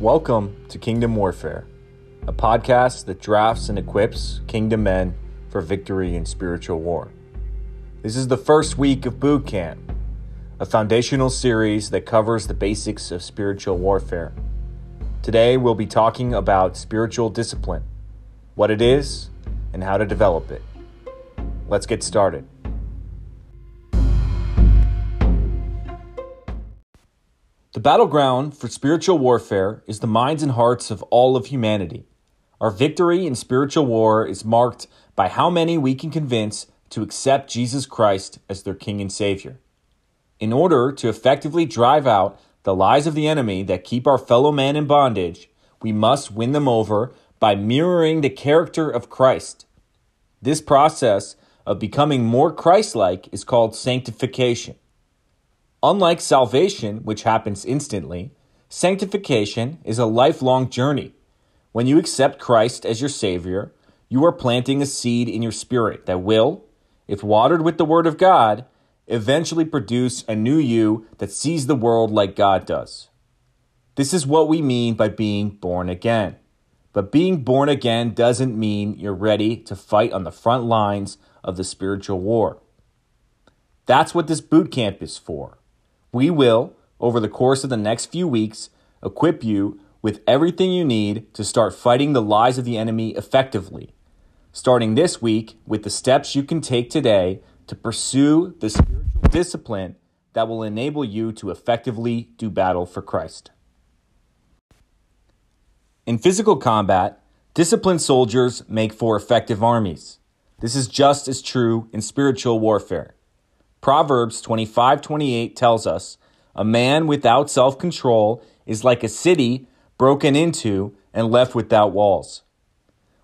Welcome to Kingdom Warfare, a podcast that drafts and equips kingdom men for victory in spiritual war. This is the first week of Boot Camp, a foundational series that covers the basics of spiritual warfare. Today, we'll be talking about spiritual discipline, what it is, and how to develop it. Let's get started. The battleground for spiritual warfare is the minds and hearts of all of humanity. Our victory in spiritual war is marked by how many we can convince to accept Jesus Christ as their King and Savior. In order to effectively drive out the lies of the enemy that keep our fellow man in bondage, we must win them over by mirroring the character of Christ. This process of becoming more Christ like is called sanctification. Unlike salvation, which happens instantly, sanctification is a lifelong journey. When you accept Christ as your Savior, you are planting a seed in your spirit that will, if watered with the Word of God, eventually produce a new you that sees the world like God does. This is what we mean by being born again. But being born again doesn't mean you're ready to fight on the front lines of the spiritual war. That's what this boot camp is for. We will, over the course of the next few weeks, equip you with everything you need to start fighting the lies of the enemy effectively. Starting this week with the steps you can take today to pursue the spiritual discipline that will enable you to effectively do battle for Christ. In physical combat, disciplined soldiers make for effective armies. This is just as true in spiritual warfare. Proverbs 25:28 tells us, "A man without self-control is like a city broken into and left without walls."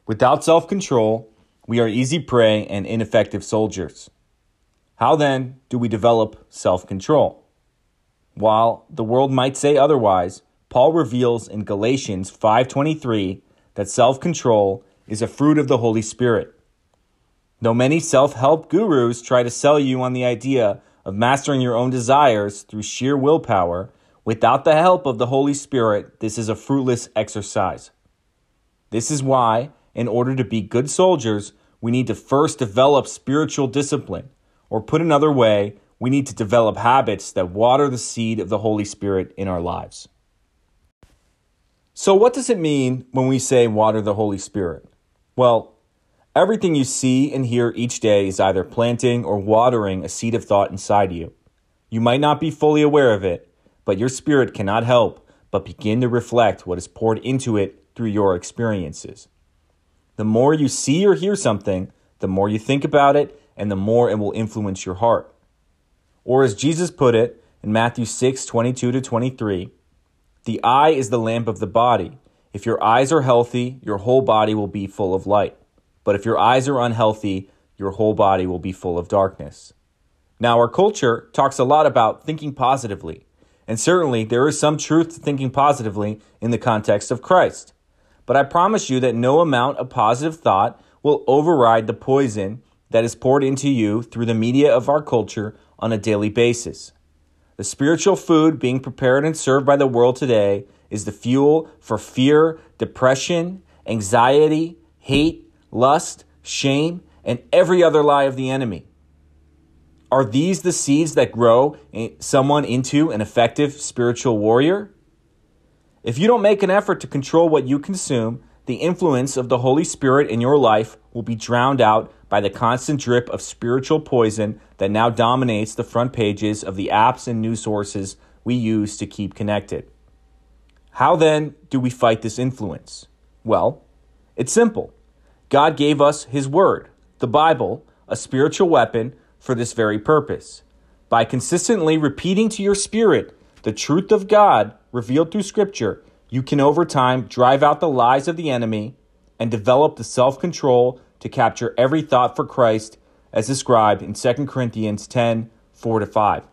Without self-control, we are easy prey and ineffective soldiers. How then do we develop self-control? While the world might say otherwise, Paul reveals in Galatians 5:23 that self-control is a fruit of the Holy Spirit. Though many self help gurus try to sell you on the idea of mastering your own desires through sheer willpower, without the help of the Holy Spirit, this is a fruitless exercise. This is why, in order to be good soldiers, we need to first develop spiritual discipline, or put another way, we need to develop habits that water the seed of the Holy Spirit in our lives. So, what does it mean when we say water the Holy Spirit? Well, Everything you see and hear each day is either planting or watering a seed of thought inside you. You might not be fully aware of it, but your spirit cannot help but begin to reflect what is poured into it through your experiences. The more you see or hear something, the more you think about it, and the more it will influence your heart. Or as Jesus put it in Matthew 6 22 to 23, the eye is the lamp of the body. If your eyes are healthy, your whole body will be full of light. But if your eyes are unhealthy, your whole body will be full of darkness. Now, our culture talks a lot about thinking positively, and certainly there is some truth to thinking positively in the context of Christ. But I promise you that no amount of positive thought will override the poison that is poured into you through the media of our culture on a daily basis. The spiritual food being prepared and served by the world today is the fuel for fear, depression, anxiety, hate, lust, shame, and every other lie of the enemy. Are these the seeds that grow someone into an effective spiritual warrior? If you don't make an effort to control what you consume, the influence of the Holy Spirit in your life will be drowned out by the constant drip of spiritual poison that now dominates the front pages of the apps and news sources we use to keep connected. How then do we fight this influence? Well, it's simple. God gave us His Word, the Bible, a spiritual weapon for this very purpose. By consistently repeating to your spirit the truth of God revealed through Scripture, you can over time drive out the lies of the enemy and develop the self control to capture every thought for Christ as described in 2 Corinthians 10 4 to 5.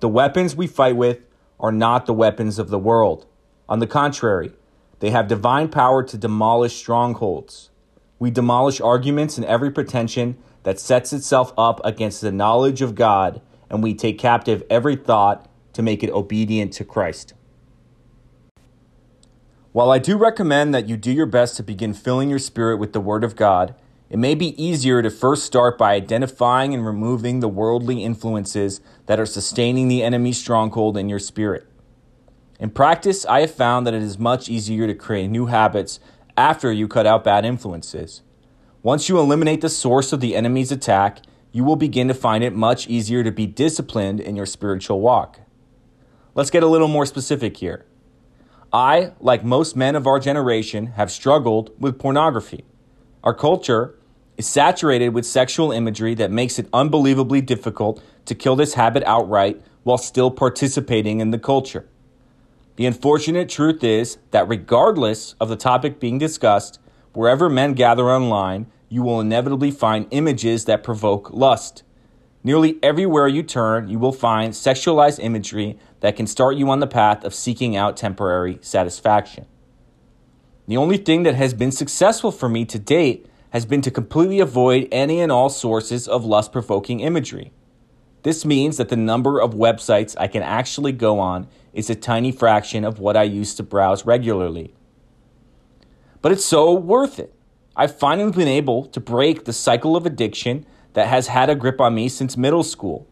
The weapons we fight with are not the weapons of the world. On the contrary, they have divine power to demolish strongholds. We demolish arguments and every pretension that sets itself up against the knowledge of God, and we take captive every thought to make it obedient to Christ. While I do recommend that you do your best to begin filling your spirit with the Word of God, it may be easier to first start by identifying and removing the worldly influences that are sustaining the enemy's stronghold in your spirit. In practice, I have found that it is much easier to create new habits after you cut out bad influences. Once you eliminate the source of the enemy's attack, you will begin to find it much easier to be disciplined in your spiritual walk. Let's get a little more specific here. I, like most men of our generation, have struggled with pornography. Our culture is saturated with sexual imagery that makes it unbelievably difficult to kill this habit outright while still participating in the culture. The unfortunate truth is that regardless of the topic being discussed, wherever men gather online, you will inevitably find images that provoke lust. Nearly everywhere you turn, you will find sexualized imagery that can start you on the path of seeking out temporary satisfaction. The only thing that has been successful for me to date has been to completely avoid any and all sources of lust provoking imagery. This means that the number of websites I can actually go on is a tiny fraction of what I used to browse regularly. But it's so worth it. I've finally been able to break the cycle of addiction that has had a grip on me since middle school.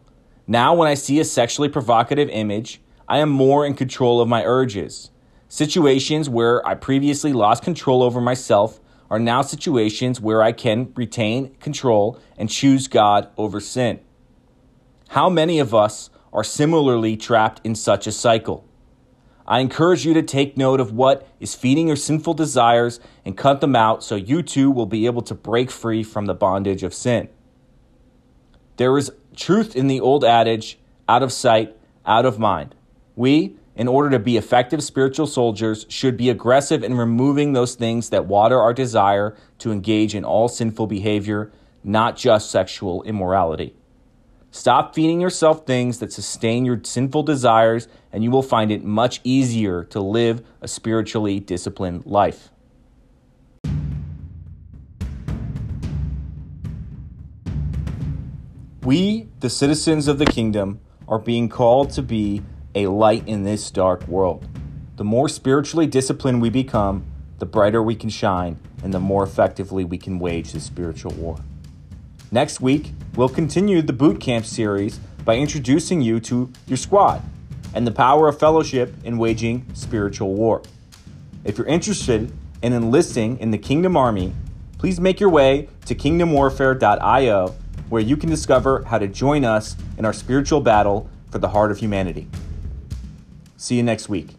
Now, when I see a sexually provocative image, I am more in control of my urges. Situations where I previously lost control over myself are now situations where I can retain control and choose God over sin. How many of us are similarly trapped in such a cycle? I encourage you to take note of what is feeding your sinful desires and cut them out so you too will be able to break free from the bondage of sin. There is truth in the old adage out of sight, out of mind. We, in order to be effective spiritual soldiers, should be aggressive in removing those things that water our desire to engage in all sinful behavior, not just sexual immorality. Stop feeding yourself things that sustain your sinful desires, and you will find it much easier to live a spiritually disciplined life. We, the citizens of the kingdom, are being called to be a light in this dark world. The more spiritually disciplined we become, the brighter we can shine, and the more effectively we can wage the spiritual war. Next week, we'll continue the boot camp series by introducing you to your squad and the power of fellowship in waging spiritual war. If you're interested in enlisting in the Kingdom Army, please make your way to kingdomwarfare.io where you can discover how to join us in our spiritual battle for the heart of humanity. See you next week.